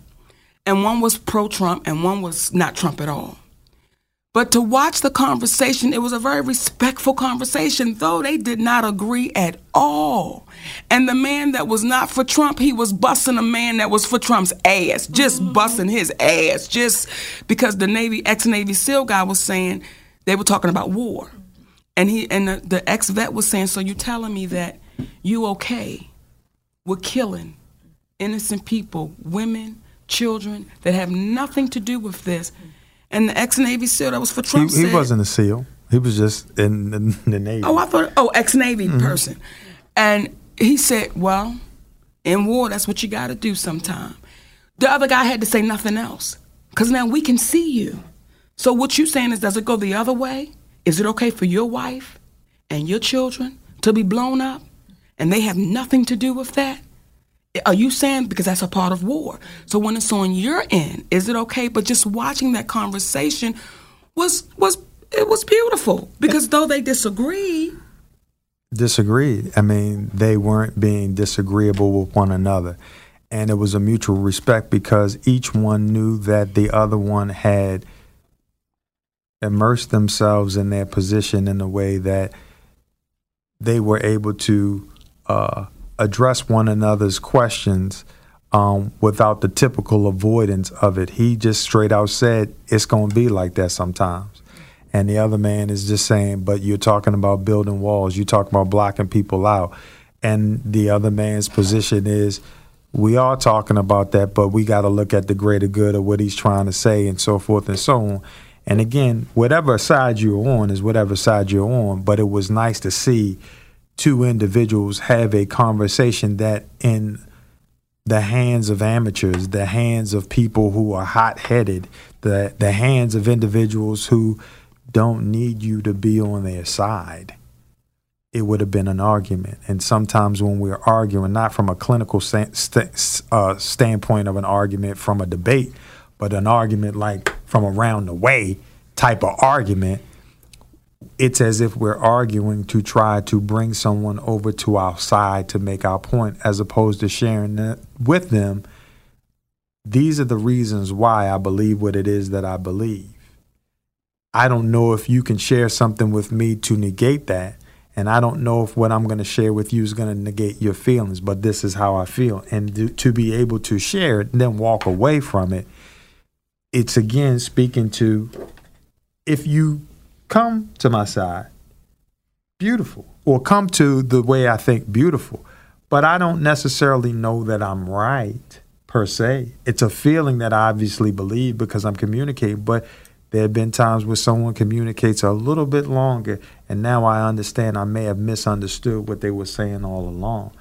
and one was pro Trump, and one was not Trump at all. But to watch the conversation, it was a very respectful conversation, though they did not agree at all. And the man that was not for Trump, he was busting a man that was for Trump's ass, just mm-hmm. busting his ass, just because the Navy ex Navy SEAL guy was saying they were talking about war, and he and the, the ex vet was saying, "So you telling me that you okay with killing innocent people, women, children that have nothing to do with this?" And the ex Navy SEAL that was for He, Trump he said, wasn't a SEAL. He was just in the, the Navy. Oh, I thought, oh, ex Navy mm-hmm. person. And he said, well, in war, that's what you got to do sometime. The other guy had to say nothing else because now we can see you. So what you saying is, does it go the other way? Is it okay for your wife and your children to be blown up and they have nothing to do with that? Are you saying because that's a part of war? So when it's on your end, is it okay? But just watching that conversation was was it was beautiful because though they disagreed, disagreed. I mean, they weren't being disagreeable with one another. And it was a mutual respect because each one knew that the other one had immersed themselves in their position in a way that they were able to uh, address one another's questions um, without the typical avoidance of it. He just straight out said, It's going to be like that sometimes. And the other man is just saying, But you're talking about building walls, you're talking about blocking people out. And the other man's position is, we are talking about that, but we got to look at the greater good of what he's trying to say and so forth and so on. And again, whatever side you're on is whatever side you're on, but it was nice to see two individuals have a conversation that in the hands of amateurs, the hands of people who are hot headed, the the hands of individuals who don't need you to be on their side. It would have been an argument. And sometimes when we're arguing, not from a clinical sta- st- uh, standpoint of an argument from a debate, but an argument like from around the way type of argument, it's as if we're arguing to try to bring someone over to our side to make our point, as opposed to sharing with them. These are the reasons why I believe what it is that I believe. I don't know if you can share something with me to negate that. And I don't know if what I'm going to share with you is going to negate your feelings, but this is how I feel. And to, to be able to share it and then walk away from it, it's again speaking to if you come to my side, beautiful, or come to the way I think beautiful, but I don't necessarily know that I'm right per se. It's a feeling that I obviously believe because I'm communicating, but there have been times where someone communicates a little bit longer, and now I understand I may have misunderstood what they were saying all along.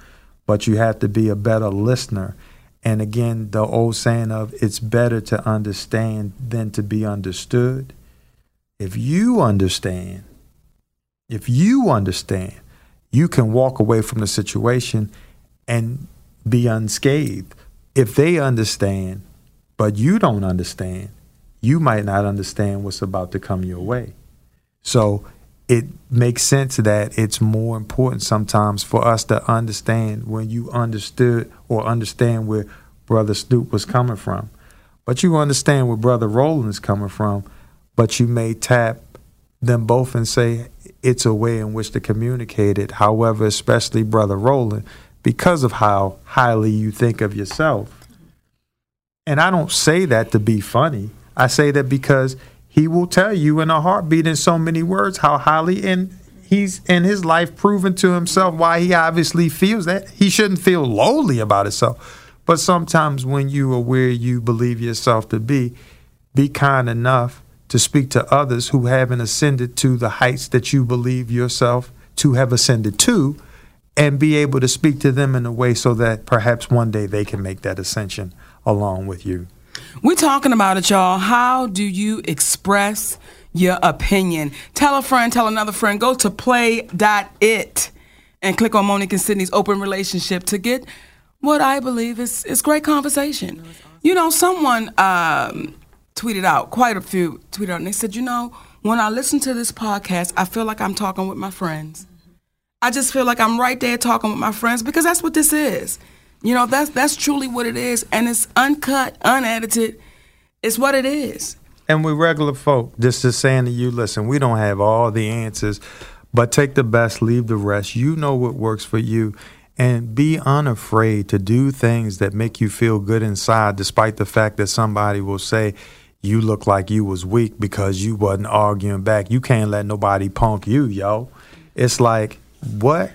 But you have to be a better listener. And again, the old saying of it's better to understand than to be understood. If you understand, if you understand, you can walk away from the situation and be unscathed. If they understand, but you don't understand, you might not understand what's about to come your way. So it makes sense that it's more important sometimes for us to understand when you understood or understand where Brother Snoop was coming from. But you understand where Brother Roland is coming from, but you may tap them both and say it's a way in which to communicate it. However, especially Brother Roland, because of how highly you think of yourself. And I don't say that to be funny. I say that because he will tell you in a heartbeat in so many words how highly and he's in his life proven to himself why he obviously feels that he shouldn't feel lowly about himself. But sometimes when you are where you believe yourself to be, be kind enough to speak to others who haven't ascended to the heights that you believe yourself to have ascended to and be able to speak to them in a way so that perhaps one day they can make that ascension along with you. We're talking about it, y'all. How do you express your opinion? Tell a friend, tell another friend. Go to play.it and click on Mo'Nique and Sidney's open relationship to get what I believe is, is great conversation. You know, someone um, tweeted out, quite a few tweeted out, and they said, you know, when I listen to this podcast, I feel like I'm talking with my friends. I just feel like I'm right there talking with my friends because that's what this is. You know, that's that's truly what it is, and it's uncut, unedited. It's what it is. And we regular folk, just just saying to you, listen, we don't have all the answers, but take the best, leave the rest. You know what works for you. And be unafraid to do things that make you feel good inside, despite the fact that somebody will say you look like you was weak because you wasn't arguing back. You can't let nobody punk you, yo. It's like, what?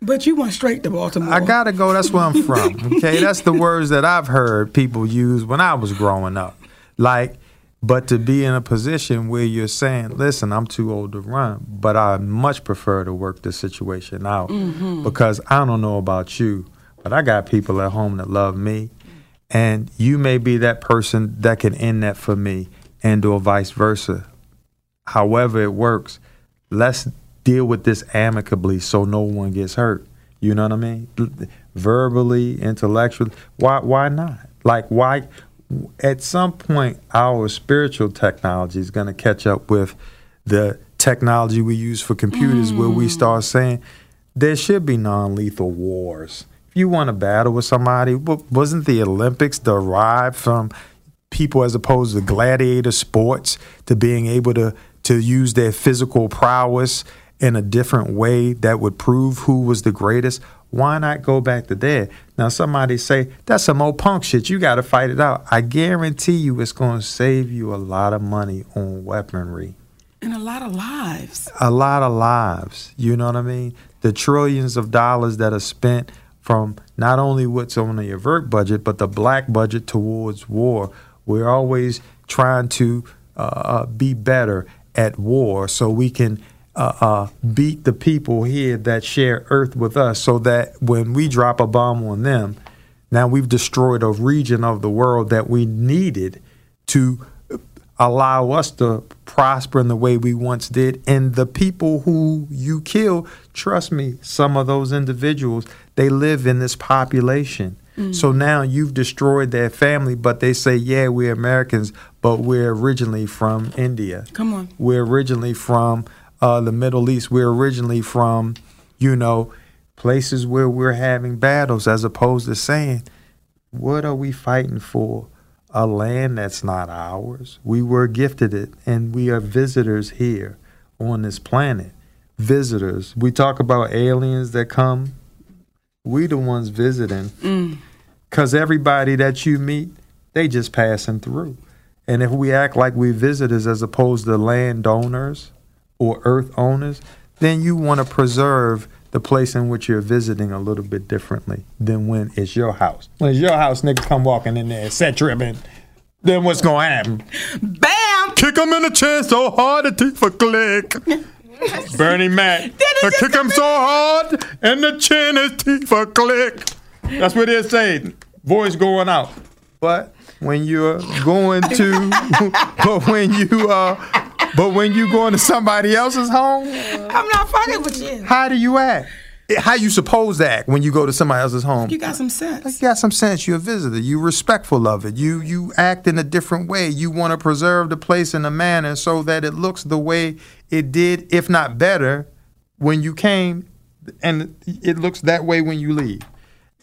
But you went straight to Baltimore. I gotta go. That's where I'm from. Okay, that's the words that I've heard people use when I was growing up. Like, but to be in a position where you're saying, "Listen, I'm too old to run, but I much prefer to work the situation out mm-hmm. because I don't know about you, but I got people at home that love me, and you may be that person that can end that for me, and or vice versa. However it works, let's deal with this amicably so no one gets hurt. You know what I mean? Verbally, intellectually. Why why not? Like why at some point our spiritual technology is going to catch up with the technology we use for computers where we hmm. start saying there should be non-lethal wars. If you want to battle with somebody, wasn't the Olympics derived from people as opposed to gladiator sports to being able to to use their physical prowess in a different way that would prove who was the greatest why not go back to there now somebody say that's some old punk shit you got to fight it out i guarantee you it's going to save you a lot of money on weaponry and a lot of lives. a lot of lives. You know what I mean? The trillions of dollars that are spent from not only what's on the avert budget, but the black budget towards war. We're always trying to uh, uh, be better at war so we can uh, uh, beat the people here that share Earth with us so that when we drop a bomb on them, now we've destroyed a region of the world that we needed to allow us to prosper in the way we once did. And the people who you kill, trust me, some of those individuals, they live in this population. So now you've destroyed their family, but they say, yeah, we're Americans, but we're originally from India. Come on. We're originally from uh, the Middle East. We're originally from, you know, places where we're having battles, as opposed to saying, what are we fighting for? A land that's not ours. We were gifted it, and we are visitors here on this planet. Visitors. We talk about aliens that come. We the ones visiting. Mm. Cause everybody that you meet, they just passing through. And if we act like we visitors as opposed to landowners or earth owners, then you want to preserve the place in which you're visiting a little bit differently than when it's your house. When it's your house, nigga come walking in there, set tripping. Then what's gonna happen? Bam! Kick him in the chin so hard the teeth for click. Bernie Mac. I kick him so hard and the chin his teeth for click. That's what they're saying. Voice going out. But when you're going to, but when you uh, but when you going to somebody else's home, I'm not fucking with you. how do you act? How you supposed to act when you go to somebody else's home? You got some sense. You got some sense. You're a visitor. You respectful of it. You you act in a different way. You want to preserve the place in a manner so that it looks the way it did, if not better, when you came, and it looks that way when you leave.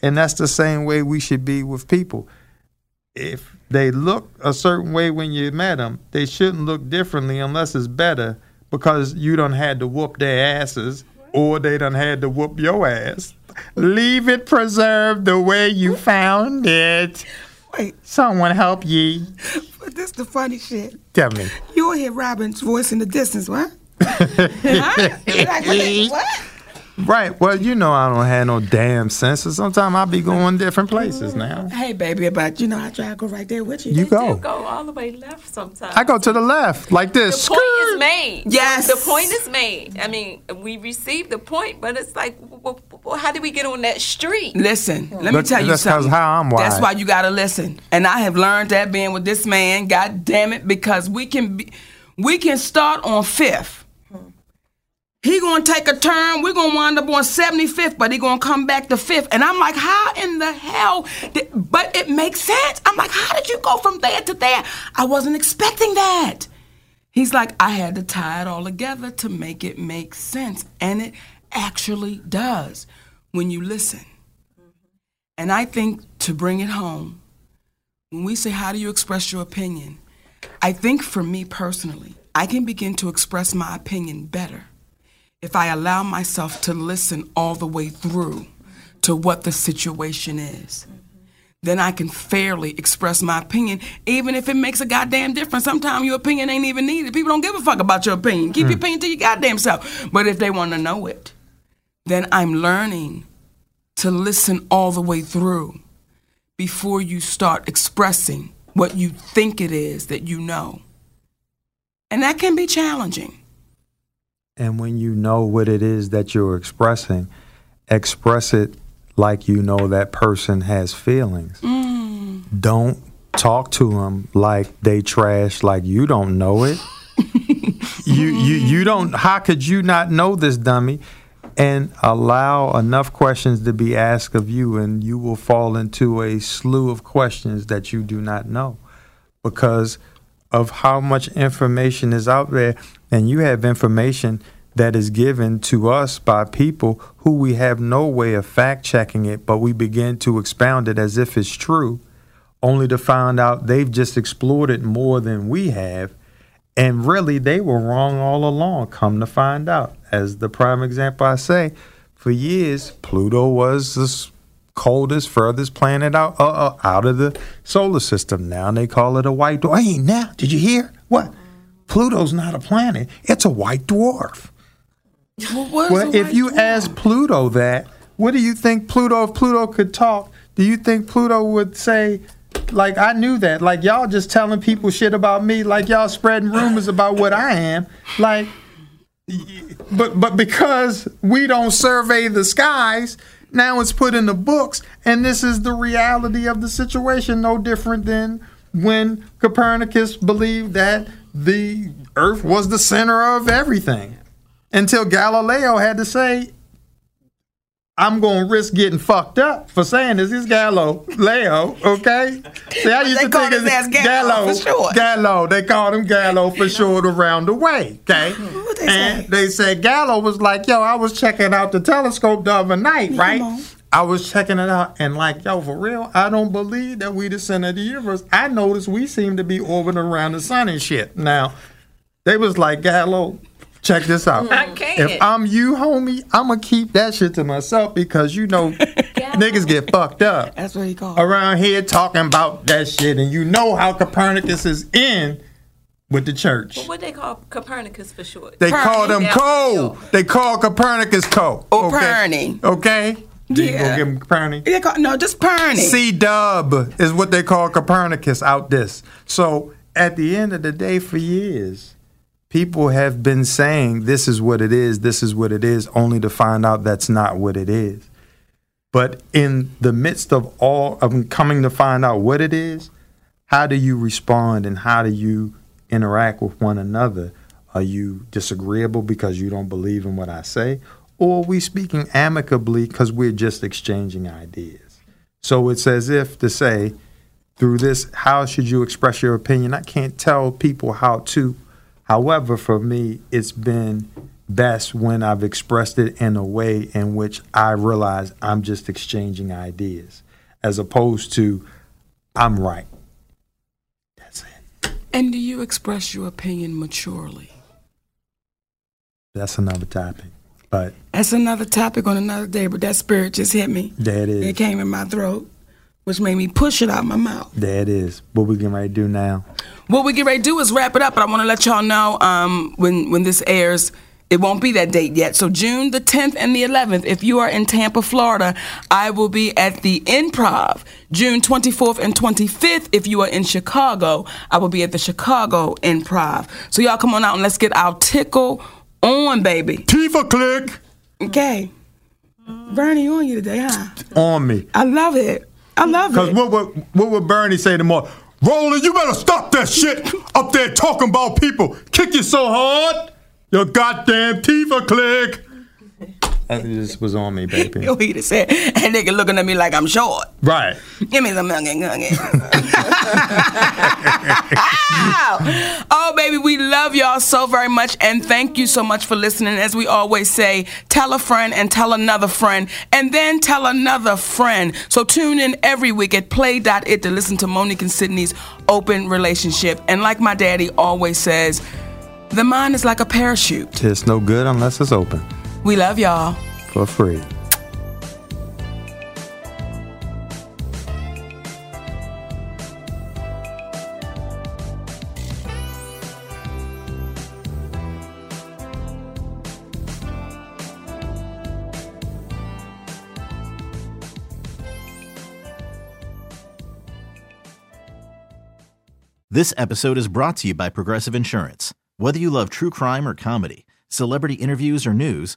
And that's the same way we should be with people. If they look a certain way when you met them, they shouldn't look differently unless it's better because you done had to whoop their asses or they done had to whoop your ass. Leave it preserved the way you found it. Wait, Someone help ye. but this the funny shit. Tell me. You'll hear Robin's voice in the distance, what? huh? Like, what? what? Right. Well, you know I don't have no damn sense. So sometimes I be going different places now. Hey, baby, but you know I try to go right there with you. You You go. go all the way left sometimes. I go to the left like this. the this. point is made. Yes. The point is made. I mean, we received the point, but it's like, w- w- w- how did we get on that street? Listen, let me But tell you that's 'cause something. how I'm That's why you gotta listen. And I have learned that being with this man. God damn it, because we can be, we can start on fifth. He gonna take a turn. We're gonna wind up on 75th, but he gonna come back to fifth. And I'm like, how in the hell? Did, but it makes sense. I'm like, how did you go from there to there? I wasn't expecting that. He's like, I had to tie it all together to make it make sense. And it actually does when you listen. And I think to bring it home, when we say, How do you express your opinion? I think for me personally, I can begin to express my opinion better if I allow myself to listen all the way through to what the situation is. Then I can fairly express my opinion, even if it makes a goddamn difference. Sometimes your opinion ain't even needed. People don't give a fuck about your opinion. Keep your hmm. opinion to your goddamn self. But if they want to know it, then I'm learning to listen all the way through before you start expressing what you think it is that you know. And that can be challenging. And when you know what it is that you're expressing, express it like you know that person has feelings. Mm. Don't talk to them like they trash, like you don't know it. you you you don't. How could you not know this, dummy? And allow enough questions to be asked of you, and you will fall into a slew of questions that you do not know, because of how much information is out there, and you have information that is given to us by people who we have no way of fact checking it, but we begin to expound it as if it's true, only to find out they've just explored it more than we have. And really, they were wrong all along, come to find out. As the prime example I say, for years, Pluto was the coldest, furthest planet out, uh, uh, out of the solar system. Now they call it a white dwarf. Hey, now, did you hear? What? Pluto's not a planet, it's a white dwarf. Is Well, if you dwarf? ask Pluto that, what do you think Pluto, if Pluto could talk, do you think Pluto would say, like, I knew that? Like, y'all just telling people shit about me, like, y'all spreading rumors about what I am. Like, but but because we don't survey the skies, now it's put in the books, and this is the reality of the situation. No different than when Copernicus believed that the Earth was the center of everything, until Galileo had to say, "I'm going to risk getting fucked up for saying this." Is Galileo, okay? See, I used to think his it's ass Gallo for short. Gallo. They called him Gallo for short around the way. Okay. they and say? they said Gallo was like, yo, I was checking out the telescope the other night, right? On. I was checking it out and like, yo, for real, I don't believe that we the center of the universe. I noticed we seem to be orbiting around the sun and shit. Now, they was like, Gallo, check this out. I can't. If I'm you, homie, I'ma keep that shit to myself because you know niggas get fucked up That's what he called. around here talking about that shit, and you know how Copernicus is in with the church. What they call Copernicus for short? They call them Yeah. Co. They call Copernicus Co. Or okay? Perny. Okay. You Yeah. give him? They call, no, just Perny. C Dub is what they call Copernicus out this. So at the end of the day, for years, people have been saying this is what it is, this is what it is, only to find out that's not what it is. But in the midst of all of coming to find out what it is, how do you respond and how do you interact with one another? Are you disagreeable because you don't believe in what I say? Or are we speaking amicably because we're just exchanging ideas? So it's as if to say, through this, how should you express your opinion? I can't tell people how to. However, for me, it's been best when I've expressed it in a way in which I realize I'm just exchanging ideas, as opposed to I'm right. That's it. And do you express your opinion maturely? That's another topic. But That's another topic on another day, but that spirit just hit me. there it It is. came in my throat, which made me push it out my mouth. There it is. What we getting ready to do now? What we get ready to do is wrap it up, but I want to let y'all know um, when when this airs. It won't be that date yet. So June the 10th and the 11th, if you are in Tampa, Florida, I will be at the Improv. June 24th and 25th, if you are in Chicago, I will be at the Chicago Improv. So y'all come on out and let's get our tickle on, baby. Tifa click Okay. Bernie on you today, huh? on me. I love it. I love it. Because what would what would Bernie say tomorrow? Roland, you better stop that shit up there talking about people. Kick you so hard, your goddamn Tifa click. That just was on me, baby. Yo, he just said, and nigga looking at me like I'm short. Right. Give me some nugget, nugget. oh, baby, we love y'all so very much, and thank you so much for listening. As we always say, tell a friend and tell another friend, and then tell another friend. So tune in every week at play.it to listen to Mo'Nique and Sidney's open relationship. And like my daddy always says, the mind is like a parachute. It's no good unless it's open We love y'all. for free. This episode is brought to you by Progressive Insurance. Whether you love true crime or comedy, celebrity interviews or news,